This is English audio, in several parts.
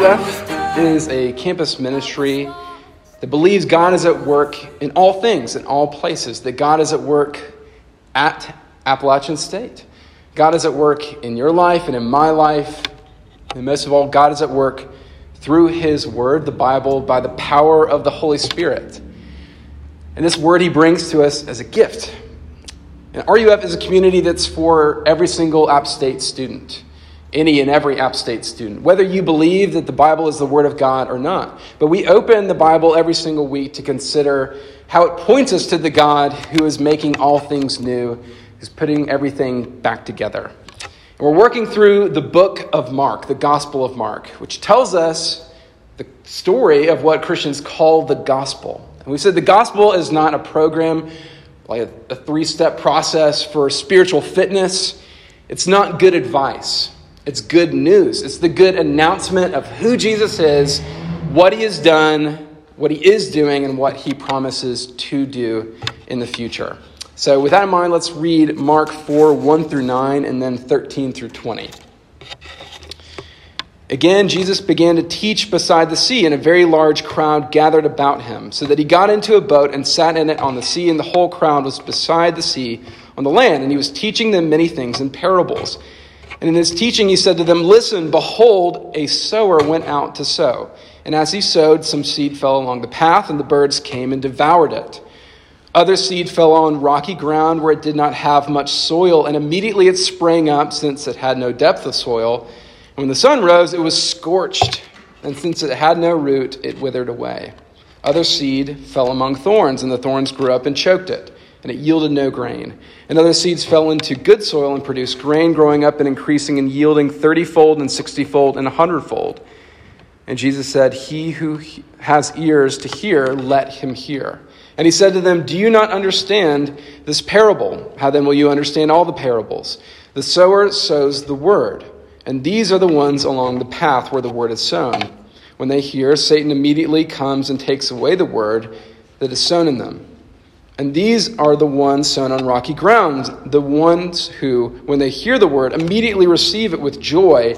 RUF is a campus ministry that believes God is at work in all things, in all places, that God is at work at Appalachian State. God is at work in your life and in my life. And most of all, God is at work through His Word, the Bible, by the power of the Holy Spirit. And this Word He brings to us as a gift. And RUF is a community that's for every single App State student any and every App State student, whether you believe that the Bible is the Word of God or not. But we open the Bible every single week to consider how it points us to the God who is making all things new, who's putting everything back together. And we're working through the book of Mark, the Gospel of Mark, which tells us the story of what Christians call the gospel. And we said the gospel is not a program, like a, a three step process for spiritual fitness. It's not good advice. It's good news. It's the good announcement of who Jesus is, what he has done, what he is doing, and what he promises to do in the future. So, with that in mind, let's read Mark 4 1 through 9 and then 13 through 20. Again, Jesus began to teach beside the sea, and a very large crowd gathered about him, so that he got into a boat and sat in it on the sea, and the whole crowd was beside the sea on the land, and he was teaching them many things in parables. And in his teaching, he said to them, Listen, behold, a sower went out to sow. And as he sowed, some seed fell along the path, and the birds came and devoured it. Other seed fell on rocky ground where it did not have much soil, and immediately it sprang up, since it had no depth of soil. And when the sun rose, it was scorched, and since it had no root, it withered away. Other seed fell among thorns, and the thorns grew up and choked it and it yielded no grain. And other seeds fell into good soil and produced grain, growing up and increasing and yielding thirtyfold and sixtyfold and a hundredfold. And Jesus said, He who has ears to hear, let him hear. And he said to them, Do you not understand this parable? How then will you understand all the parables? The sower sows the word, and these are the ones along the path where the word is sown. When they hear, Satan immediately comes and takes away the word that is sown in them. And these are the ones sown on rocky ground, the ones who, when they hear the word, immediately receive it with joy,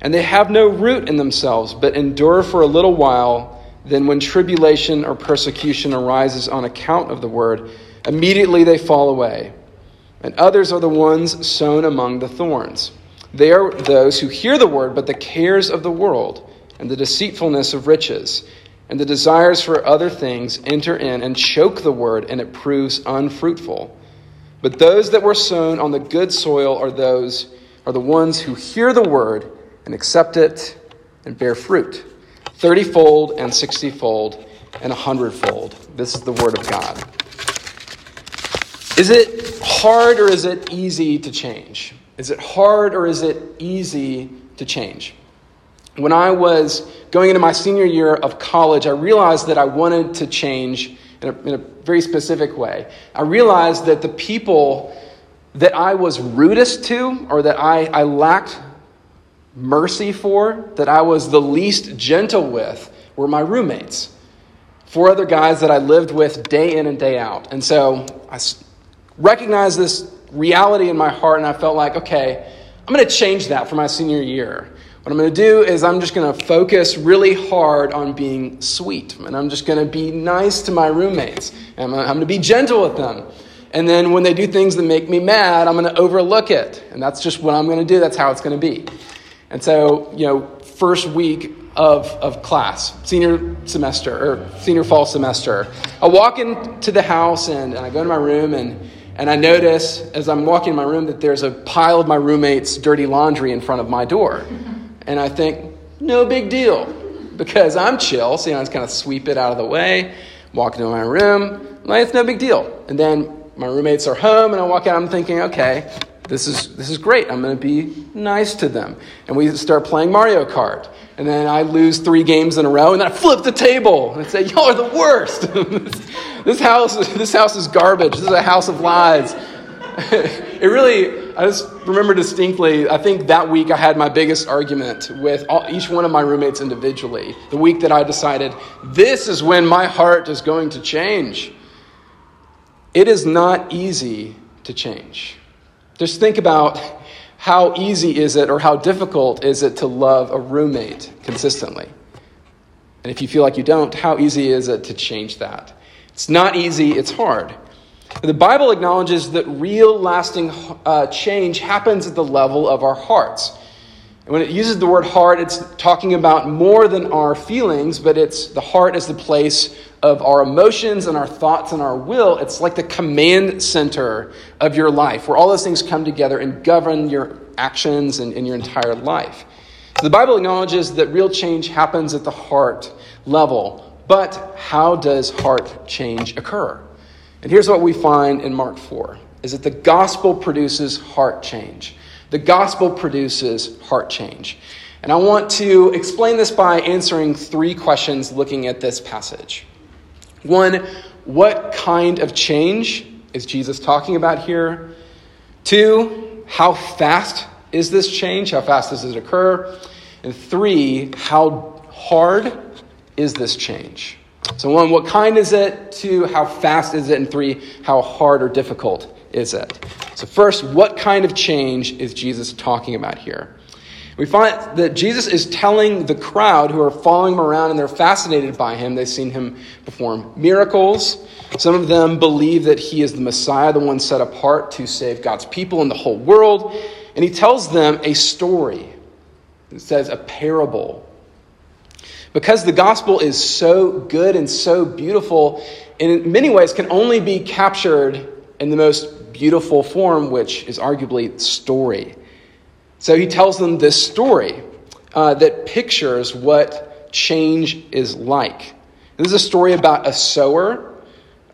and they have no root in themselves, but endure for a little while. Then, when tribulation or persecution arises on account of the word, immediately they fall away. And others are the ones sown among the thorns. They are those who hear the word, but the cares of the world and the deceitfulness of riches and the desires for other things enter in and choke the word, and it proves unfruitful. But those that were sown on the good soil are those are the ones who hear the word and accept it and bear fruit, thirtyfold and sixtyfold and a hundredfold. This is the word of God. Is it hard or is it easy to change? Is it hard or is it easy to change? When I was going into my senior year of college, I realized that I wanted to change in a, in a very specific way. I realized that the people that I was rudest to or that I, I lacked mercy for, that I was the least gentle with, were my roommates. Four other guys that I lived with day in and day out. And so I recognized this reality in my heart, and I felt like, okay, I'm going to change that for my senior year. What I'm going to do is I'm just going to focus really hard on being sweet. And I'm just going to be nice to my roommates. And I'm going to be gentle with them. And then when they do things that make me mad, I'm going to overlook it. And that's just what I'm going to do. That's how it's going to be. And so, you know, first week of, of class, senior semester or senior fall semester, I walk into the house and, and I go to my room and and I notice as I'm walking in my room that there's a pile of my roommates' dirty laundry in front of my door. And I think, no big deal, because I'm chill. So, you know, I just kind of sweep it out of the way, walk into my room, like, it's no big deal. And then my roommates are home, and I walk out, I'm thinking, okay, this is, this is great. I'm going to be nice to them. And we start playing Mario Kart. And then I lose three games in a row, and then I flip the table and say, Y'all are the worst. this, house, this house is garbage. This is a house of lies. it really, I just remember distinctly, I think that week I had my biggest argument with all, each one of my roommates individually. The week that I decided, this is when my heart is going to change. It is not easy to change. Just think about how easy is it or how difficult is it to love a roommate consistently? And if you feel like you don't, how easy is it to change that? It's not easy, it's hard. The Bible acknowledges that real lasting uh, change happens at the level of our hearts. And when it uses the word heart, it's talking about more than our feelings, but it's the heart is the place of our emotions and our thoughts and our will. It's like the command center of your life, where all those things come together and govern your actions and, and your entire life. So the Bible acknowledges that real change happens at the heart level. But how does heart change occur? And here's what we find in Mark 4 is that the gospel produces heart change. The gospel produces heart change. And I want to explain this by answering three questions looking at this passage. One, what kind of change is Jesus talking about here? Two, how fast is this change? How fast does it occur? And three, how hard is this change? So, one, what kind is it? Two, how fast is it? And three, how hard or difficult is it? So, first, what kind of change is Jesus talking about here? We find that Jesus is telling the crowd who are following him around and they're fascinated by him. They've seen him perform miracles. Some of them believe that he is the Messiah, the one set apart to save God's people and the whole world. And he tells them a story. It says a parable because the gospel is so good and so beautiful, and in many ways can only be captured in the most beautiful form, which is arguably story. So he tells them this story uh, that pictures what change is like. This is a story about a sower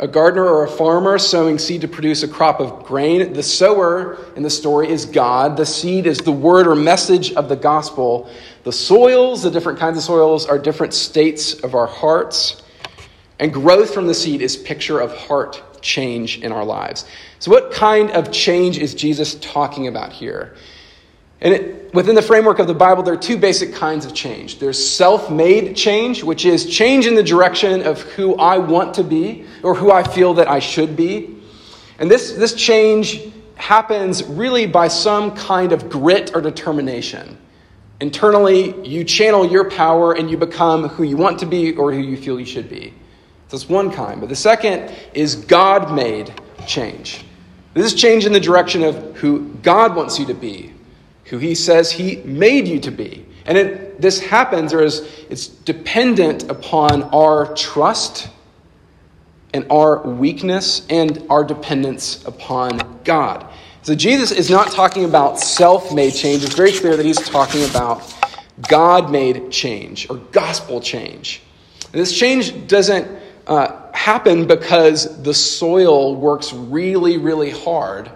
a gardener or a farmer sowing seed to produce a crop of grain. The sower in the story is God. The seed is the word or message of the gospel. The soils, the different kinds of soils, are different states of our hearts. And growth from the seed is picture of heart change in our lives. So, what kind of change is Jesus talking about here? And it, within the framework of the Bible, there are two basic kinds of change. There's self made change, which is change in the direction of who I want to be or who I feel that I should be. And this, this change happens really by some kind of grit or determination. Internally, you channel your power and you become who you want to be or who you feel you should be. So that's one kind. But the second is God made change. This is change in the direction of who God wants you to be, who he says he made you to be. And it, this happens, or is, it's dependent upon our trust and our weakness and our dependence upon God. So Jesus is not talking about self made change. It's very clear that he's talking about God made change or gospel change. And this change doesn't uh, happen because the soil works really, really hard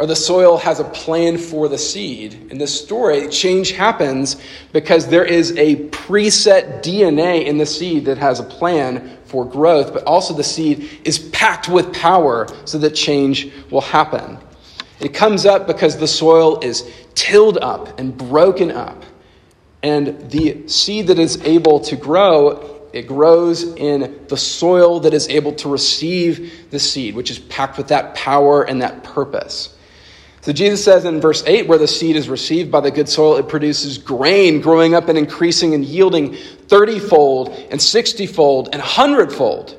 or the soil has a plan for the seed. In this story, change happens because there is a preset DNA in the seed that has a plan for growth, but also the seed is packed with power so that change will happen. It comes up because the soil is tilled up and broken up. And the seed that is able to grow, it grows in the soil that is able to receive the seed, which is packed with that power and that purpose. So Jesus says in verse 8, where the seed is received by the good soil, it produces grain growing up and increasing and yielding 30 fold and 60 fold and 100 fold.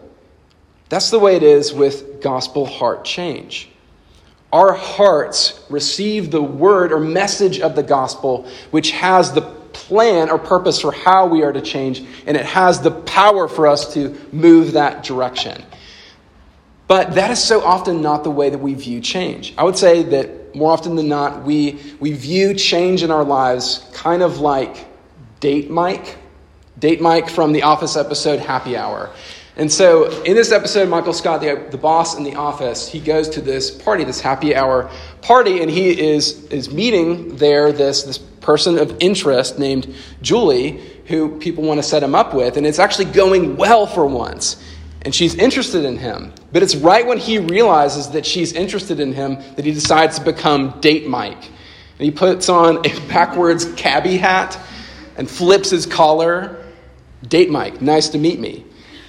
That's the way it is with gospel heart change. Our hearts receive the word or message of the gospel, which has the plan or purpose for how we are to change, and it has the power for us to move that direction. But that is so often not the way that we view change. I would say that more often than not, we, we view change in our lives kind of like date Mike. Date Mike from the Office episode Happy Hour. And so in this episode, Michael Scott, the, the boss in the office, he goes to this party, this happy hour party, and he is, is meeting there this, this person of interest named Julie, who people want to set him up with. And it's actually going well for once and she's interested in him. But it's right when he realizes that she's interested in him that he decides to become Date Mike. And he puts on a backwards cabbie hat and flips his collar. Date Mike, nice to meet me.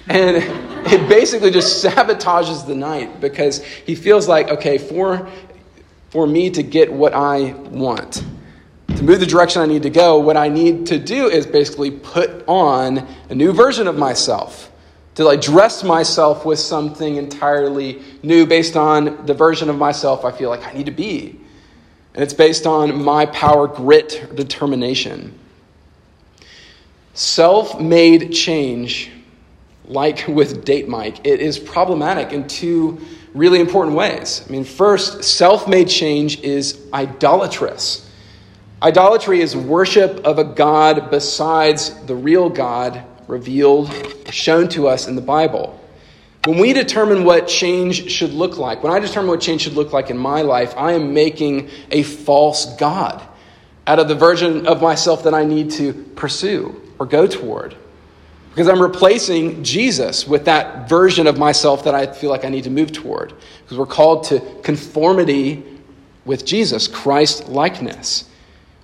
And it basically just sabotages the night because he feels like, okay, for for me to get what I want. To move the direction I need to go, what I need to do is basically put on a new version of myself. To like dress myself with something entirely new based on the version of myself I feel like I need to be. And it's based on my power, grit, determination. Self made change, like with Date Mike, it is problematic in two really important ways. I mean, first, self made change is idolatrous. Idolatry is worship of a God besides the real God revealed, shown to us in the Bible. When we determine what change should look like, when I determine what change should look like in my life, I am making a false God out of the version of myself that I need to pursue or go toward. Because I'm replacing Jesus with that version of myself that I feel like I need to move toward. Because we're called to conformity with Jesus, Christ likeness.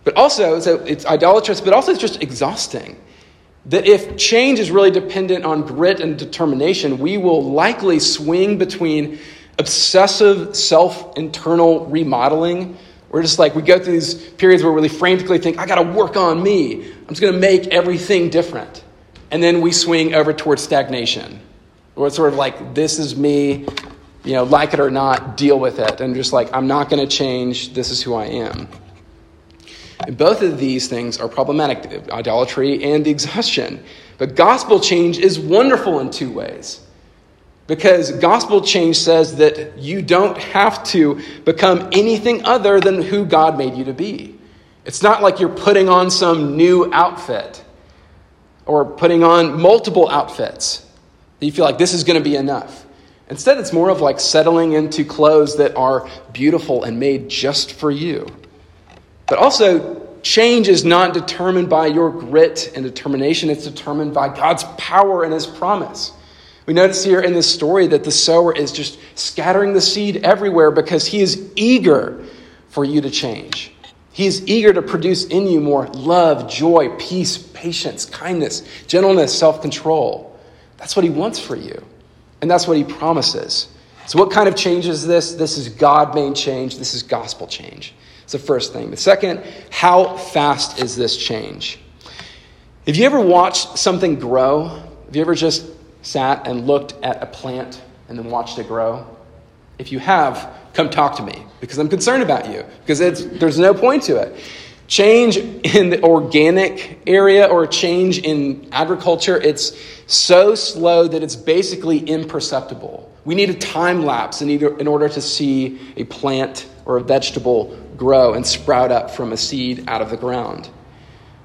But also, so it's idolatrous, but also it's just exhausting. That if change is really dependent on grit and determination, we will likely swing between obsessive self internal remodeling. We're just like, we go through these periods where we really frantically think, I got to work on me. I'm just going to make everything different and then we swing over towards stagnation. Where it's sort of like, this is me, you know, like it or not, deal with it. And just like, I'm not going to change, this is who I am. And both of these things are problematic idolatry and the exhaustion. But gospel change is wonderful in two ways. Because gospel change says that you don't have to become anything other than who God made you to be. It's not like you're putting on some new outfit or putting on multiple outfits that you feel like this is going to be enough. Instead, it's more of like settling into clothes that are beautiful and made just for you. But also, change is not determined by your grit and determination, it's determined by God's power and His promise. We notice here in this story that the sower is just scattering the seed everywhere because he is eager for you to change. He is eager to produce in you more love, joy, peace, patience, kindness, gentleness, self control. That's what He wants for you. And that's what He promises. So, what kind of change is this? This is God made change, this is gospel change. It's the first thing. The second, how fast is this change? Have you ever watched something grow? Have you ever just sat and looked at a plant and then watched it grow? If you have, come talk to me because I'm concerned about you because there's no point to it. Change in the organic area or change in agriculture, it's so slow that it's basically imperceptible. We need a time lapse in, either, in order to see a plant or a vegetable grow and sprout up from a seed out of the ground.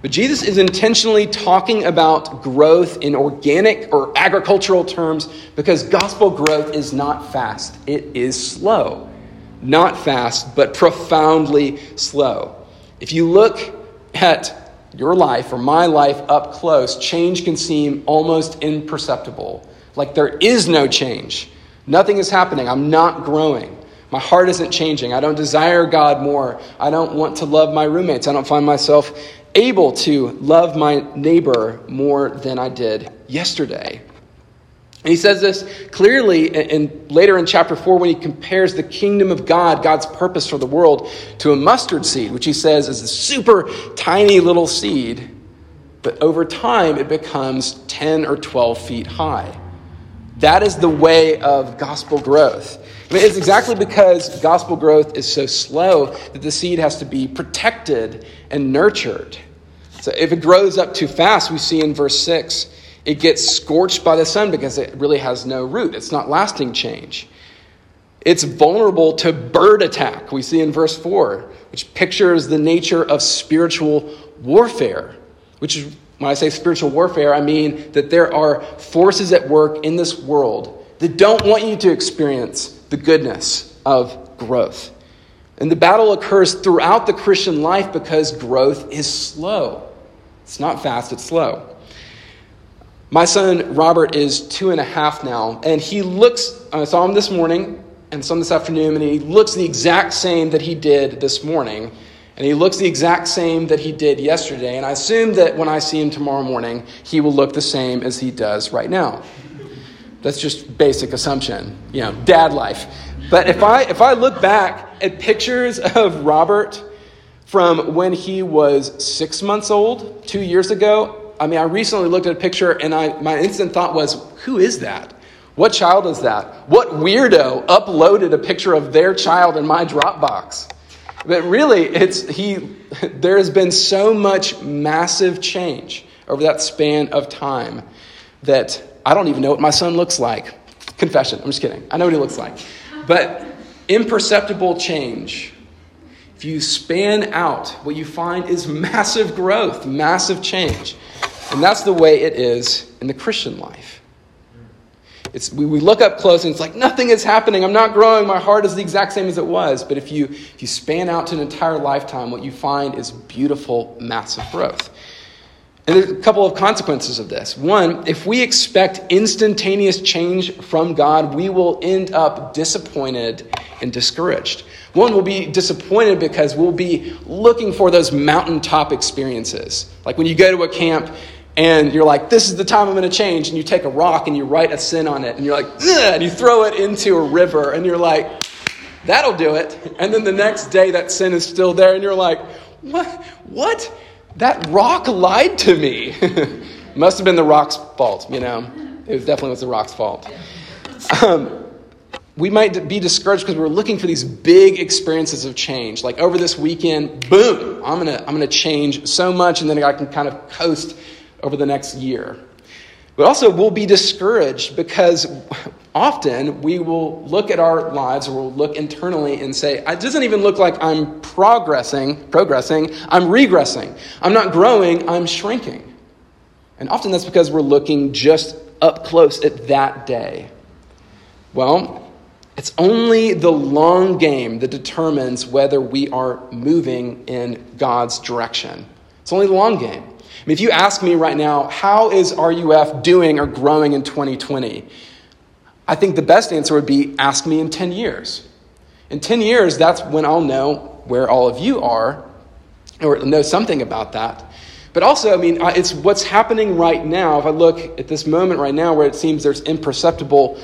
But Jesus is intentionally talking about growth in organic or agricultural terms because gospel growth is not fast, it is slow. Not fast, but profoundly slow. If you look at your life or my life up close, change can seem almost imperceptible. Like there is no change. Nothing is happening. I'm not growing. My heart isn't changing. I don't desire God more. I don't want to love my roommates. I don't find myself able to love my neighbor more than I did yesterday. And he says this clearly in, later in chapter 4 when he compares the kingdom of God, God's purpose for the world, to a mustard seed, which he says is a super tiny little seed, but over time it becomes 10 or 12 feet high. That is the way of gospel growth. Mean, it's exactly because gospel growth is so slow that the seed has to be protected and nurtured. So if it grows up too fast, we see in verse 6, it gets scorched by the sun because it really has no root. It's not lasting change. It's vulnerable to bird attack, we see in verse 4, which pictures the nature of spiritual warfare, which is when I say spiritual warfare, I mean that there are forces at work in this world that don't want you to experience the goodness of growth. And the battle occurs throughout the Christian life because growth is slow. It's not fast, it's slow. My son Robert is two and a half now, and he looks, I saw him this morning and him this afternoon, and he looks the exact same that he did this morning, and he looks the exact same that he did yesterday. And I assume that when I see him tomorrow morning, he will look the same as he does right now. That's just basic assumption, you know, dad life. But if I if I look back at pictures of Robert from when he was six months old, two years ago. I mean, I recently looked at a picture and I, my instant thought was, who is that? What child is that? What weirdo uploaded a picture of their child in my Dropbox? But really, it's he. There has been so much massive change over that span of time that I don't even know what my son looks like. Confession. I'm just kidding. I know what he looks like, but imperceptible change. If you span out, what you find is massive growth, massive change, and that's the way it is in the Christian life. It's, we, we look up close and it's like nothing is happening. I'm not growing. My heart is the exact same as it was. But if you, if you span out to an entire lifetime, what you find is beautiful, massive growth. And there's a couple of consequences of this. One, if we expect instantaneous change from God, we will end up disappointed and discouraged. One will be disappointed because we'll be looking for those mountaintop experiences. Like when you go to a camp and you're like, this is the time I'm going to change, and you take a rock and you write a sin on it, and you're like, and you throw it into a river, and you're like, that'll do it. And then the next day, that sin is still there, and you're like, what? What? That rock lied to me. Must have been the rock's fault, you know. It definitely was the rock's fault. Um, we might be discouraged because we're looking for these big experiences of change. Like over this weekend, boom, I'm gonna I'm gonna change so much, and then I can kind of coast over the next year. But also, we'll be discouraged because often we will look at our lives or we'll look internally and say, it doesn't even look like I'm progressing, progressing, I'm regressing. I'm not growing, I'm shrinking. And often that's because we're looking just up close at that day. Well, it's only the long game that determines whether we are moving in God's direction. It's only the long game. I mean, if you ask me right now, how is RUF doing or growing in 2020? I think the best answer would be ask me in 10 years. In 10 years, that's when I'll know where all of you are or know something about that. But also, I mean, it's what's happening right now. If I look at this moment right now where it seems there's imperceptible,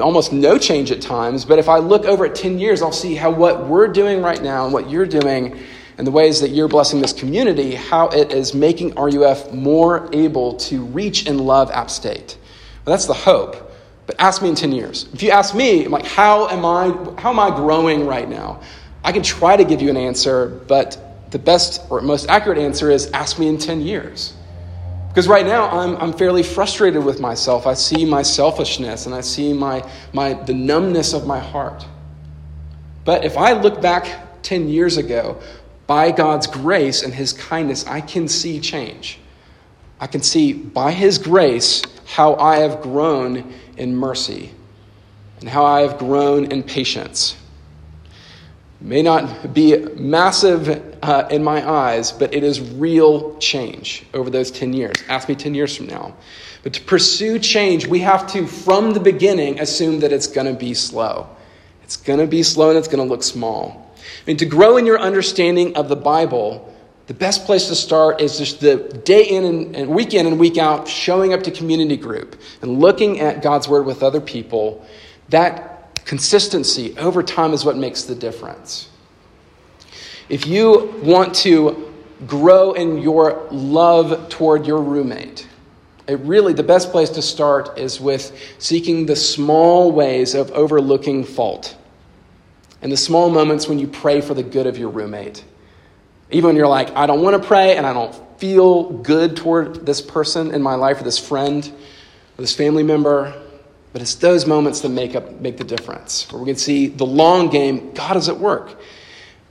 almost no change at times, but if I look over at 10 years, I'll see how what we're doing right now and what you're doing and the ways that you're blessing this community, how it is making RUF more able to reach and love App State. Well, that's the hope. But ask me in 10 years. If you ask me, I'm like, how am I, how am I growing right now? I can try to give you an answer, but the best or most accurate answer is ask me in 10 years. Because right now I'm, I'm fairly frustrated with myself. I see my selfishness and I see my, my, the numbness of my heart. But if I look back 10 years ago, by God's grace and His kindness, I can see change. I can see by His grace how I have grown in mercy and how I have grown in patience. May not be massive uh, in my eyes, but it is real change over those 10 years. Ask me 10 years from now. But to pursue change, we have to, from the beginning, assume that it's going to be slow. It's going to be slow and it's going to look small. I mean, to grow in your understanding of the Bible, the best place to start is just the day in and, and week in and week out showing up to community group and looking at God's Word with other people. That consistency over time is what makes the difference. If you want to grow in your love toward your roommate, it really the best place to start is with seeking the small ways of overlooking fault and the small moments when you pray for the good of your roommate. Even when you're like, I don't want to pray and I don't feel good toward this person in my life or this friend or this family member. But it's those moments that make up make the difference. Where we can see the long game, God is at work.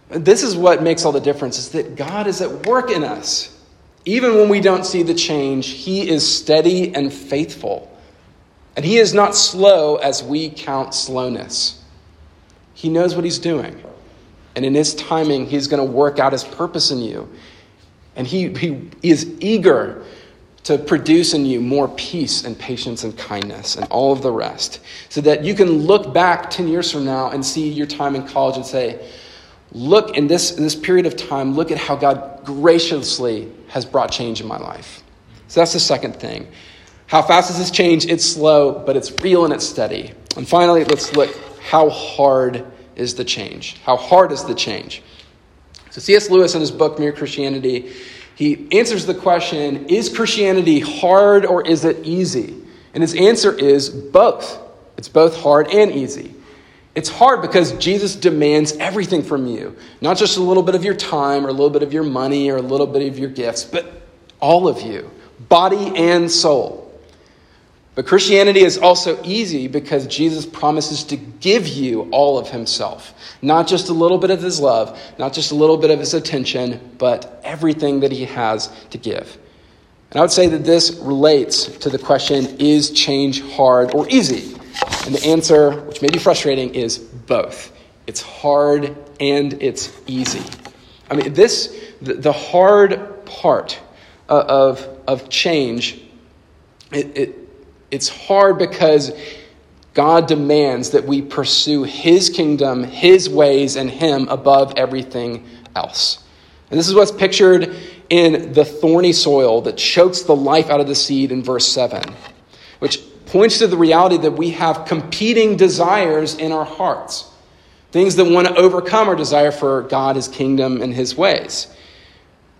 This is what makes all the difference, is that God is at work in us. Even when we don't see the change, He is steady and faithful. And He is not slow as we count slowness. He knows what he's doing. And in his timing, he's going to work out his purpose in you. And he, he is eager to produce in you more peace and patience and kindness and all of the rest. So that you can look back 10 years from now and see your time in college and say, look, in this, in this period of time, look at how God graciously has brought change in my life. So that's the second thing. How fast does this change? It's slow, but it's real and it's steady. And finally, let's look how hard is the change? How hard is the change? So, C.S. Lewis, in his book, Mere Christianity, he answers the question Is Christianity hard or is it easy? And his answer is both. It's both hard and easy. It's hard because Jesus demands everything from you, not just a little bit of your time or a little bit of your money or a little bit of your gifts, but all of you, body and soul. But Christianity is also easy because Jesus promises to give you all of himself. Not just a little bit of his love, not just a little bit of his attention, but everything that he has to give. And I would say that this relates to the question is change hard or easy? And the answer, which may be frustrating, is both. It's hard and it's easy. I mean, this, the, hard part of, of change, it, it, it's hard because God demands that we pursue His kingdom, His ways, and Him above everything else. And this is what's pictured in the thorny soil that chokes the life out of the seed in verse 7, which points to the reality that we have competing desires in our hearts, things that want to overcome our desire for God, His kingdom, and His ways.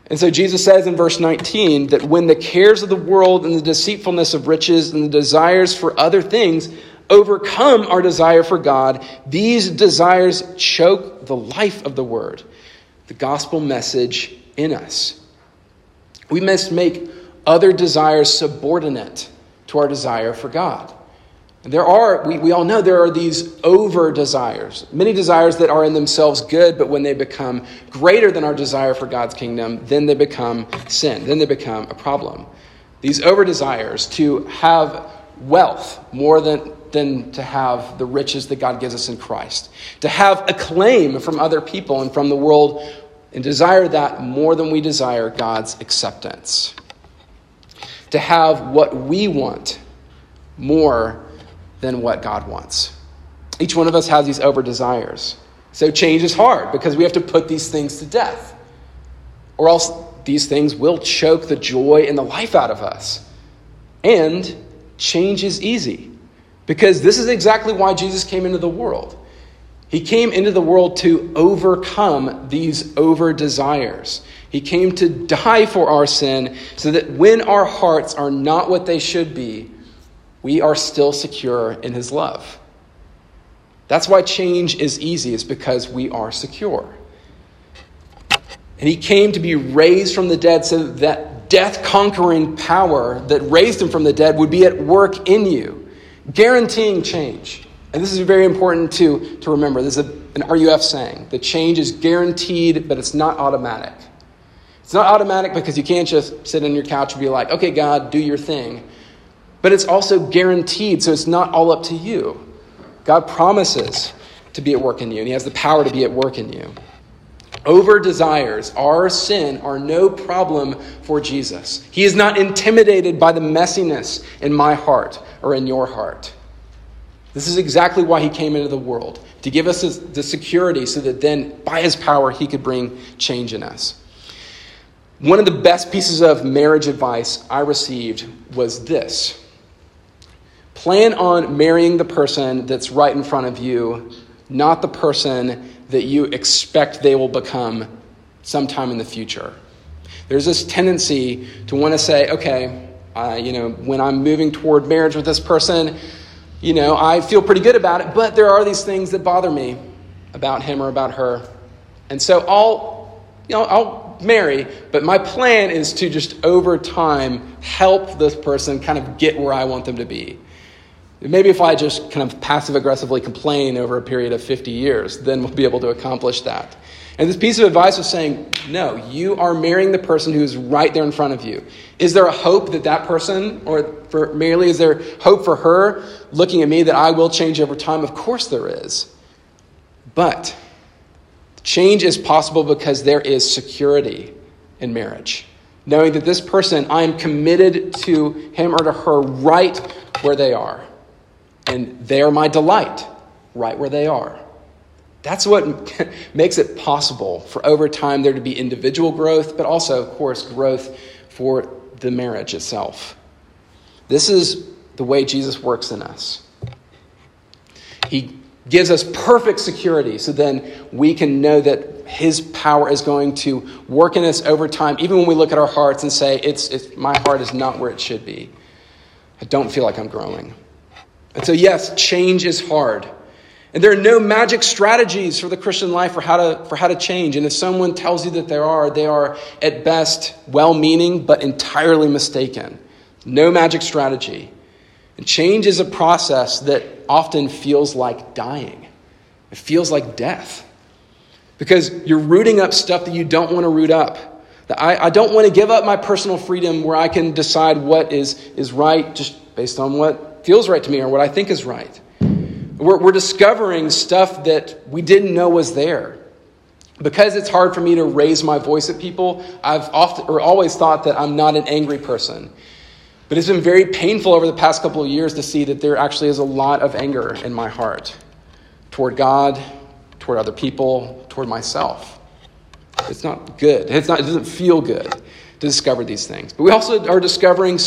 And so Jesus says in verse 19 that when the cares of the world and the deceitfulness of riches and the desires for other things overcome our desire for God, these desires choke the life of the word, the gospel message in us. We must make other desires subordinate to our desire for God. There are, we, we all know there are these over desires, many desires that are in themselves good, but when they become greater than our desire for God's kingdom, then they become sin, then they become a problem. These over desires to have wealth more than, than to have the riches that God gives us in Christ, to have acclaim from other people and from the world, and desire that more than we desire God's acceptance, to have what we want more than what God wants. Each one of us has these over desires. So change is hard because we have to put these things to death. Or else these things will choke the joy and the life out of us. And change is easy because this is exactly why Jesus came into the world. He came into the world to overcome these over desires. He came to die for our sin so that when our hearts are not what they should be, we are still secure in his love. That's why change is easy, is because we are secure. And he came to be raised from the dead so that death conquering power that raised him from the dead would be at work in you, guaranteeing change. And this is very important to, to remember. This is a, an RUF saying. The change is guaranteed, but it's not automatic. It's not automatic because you can't just sit on your couch and be like, okay, God, do your thing but it's also guaranteed, so it's not all up to you. God promises to be at work in you, and He has the power to be at work in you. Over desires, our sin, are no problem for Jesus. He is not intimidated by the messiness in my heart or in your heart. This is exactly why He came into the world to give us the security so that then, by His power, He could bring change in us. One of the best pieces of marriage advice I received was this Plan on marrying the person that's right in front of you, not the person that you expect they will become sometime in the future. There's this tendency to want to say, okay, uh, you know, when I'm moving toward marriage with this person, you know, I feel pretty good about it, but there are these things that bother me about him or about her. And so I'll, you know, I'll marry, but my plan is to just over time help this person kind of get where I want them to be. Maybe if I just kind of passive aggressively complain over a period of 50 years, then we'll be able to accomplish that. And this piece of advice was saying, no, you are marrying the person who's right there in front of you. Is there a hope that that person, or for merely is there hope for her looking at me that I will change over time? Of course there is. But change is possible because there is security in marriage. Knowing that this person, I am committed to him or to her right where they are and they are my delight right where they are. That's what makes it possible for over time there to be individual growth, but also, of course, growth for the marriage itself. This is the way Jesus works in us. He gives us perfect security. So then we can know that His power is going to work in us over time, even when we look at our hearts and say, it's, it's, My heart is not where it should be. I don't feel like I'm growing. And so, yes, change is hard. And there are no magic strategies for the Christian life for how to, for how to change. And if someone tells you that there are, they are at best well meaning, but entirely mistaken. No magic strategy. And change is a process that often feels like dying, it feels like death. Because you're rooting up stuff that you don't want to root up. I, I don't want to give up my personal freedom where I can decide what is, is right just based on what feels right to me or what I think is right. We're, we're discovering stuff that we didn't know was there. Because it's hard for me to raise my voice at people, I've often or always thought that I'm not an angry person. But it's been very painful over the past couple of years to see that there actually is a lot of anger in my heart toward God, toward other people, toward myself. It's not good. It's not, it doesn't feel good to discover these things. But we also are discovering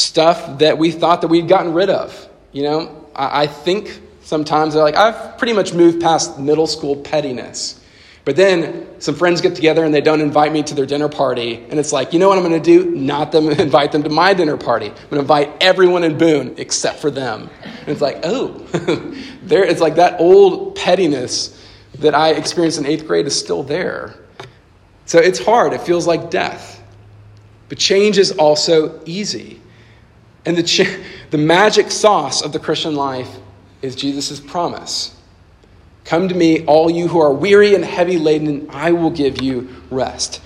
stuff that we thought that we'd gotten rid of. You know, I, I think sometimes they're like, I've pretty much moved past middle school pettiness. But then some friends get together and they don't invite me to their dinner party. And it's like, you know what I'm going to do? Not them invite them to my dinner party. I'm going to invite everyone in Boone except for them. And it's like, oh, there it's like that old pettiness that I experienced in eighth grade is still there. So it's hard. It feels like death. But change is also easy. And the, the magic sauce of the Christian life is Jesus' promise. Come to me, all you who are weary and heavy laden, and I will give you rest.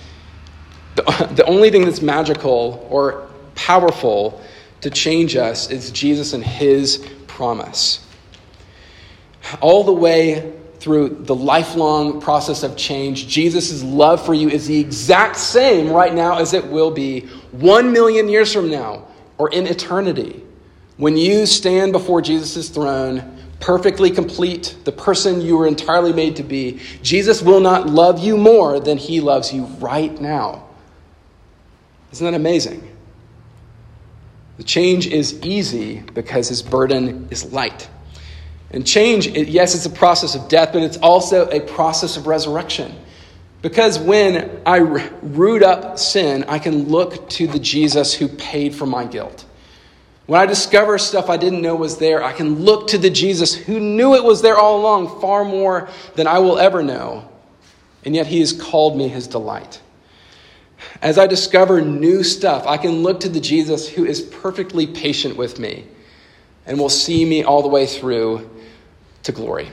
The, the only thing that's magical or powerful to change us is Jesus and his promise. All the way through the lifelong process of change, Jesus' love for you is the exact same right now as it will be one million years from now or in eternity. When you stand before Jesus' throne, perfectly complete, the person you were entirely made to be, Jesus will not love you more than he loves you right now. Isn't that amazing? The change is easy because his burden is light. And change, yes, it's a process of death, but it's also a process of resurrection. Because when I root up sin, I can look to the Jesus who paid for my guilt. When I discover stuff I didn't know was there, I can look to the Jesus who knew it was there all along, far more than I will ever know. And yet he has called me his delight. As I discover new stuff, I can look to the Jesus who is perfectly patient with me and will see me all the way through to glory.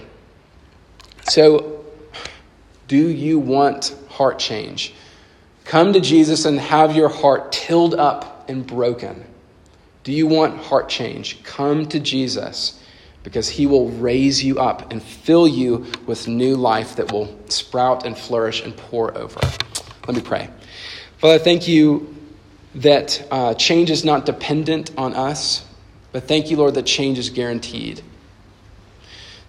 So, do you want heart change? Come to Jesus and have your heart tilled up and broken. Do you want heart change? Come to Jesus because he will raise you up and fill you with new life that will sprout and flourish and pour over. Let me pray. Father, thank you that uh, change is not dependent on us, but thank you, Lord, that change is guaranteed.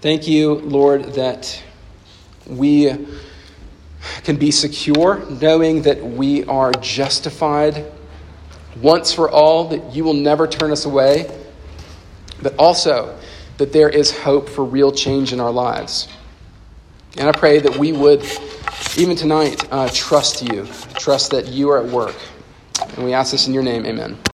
Thank you, Lord, that we can be secure knowing that we are justified once for all, that you will never turn us away, but also that there is hope for real change in our lives. And I pray that we would, even tonight, uh, trust you, trust that you are at work. And we ask this in your name, amen.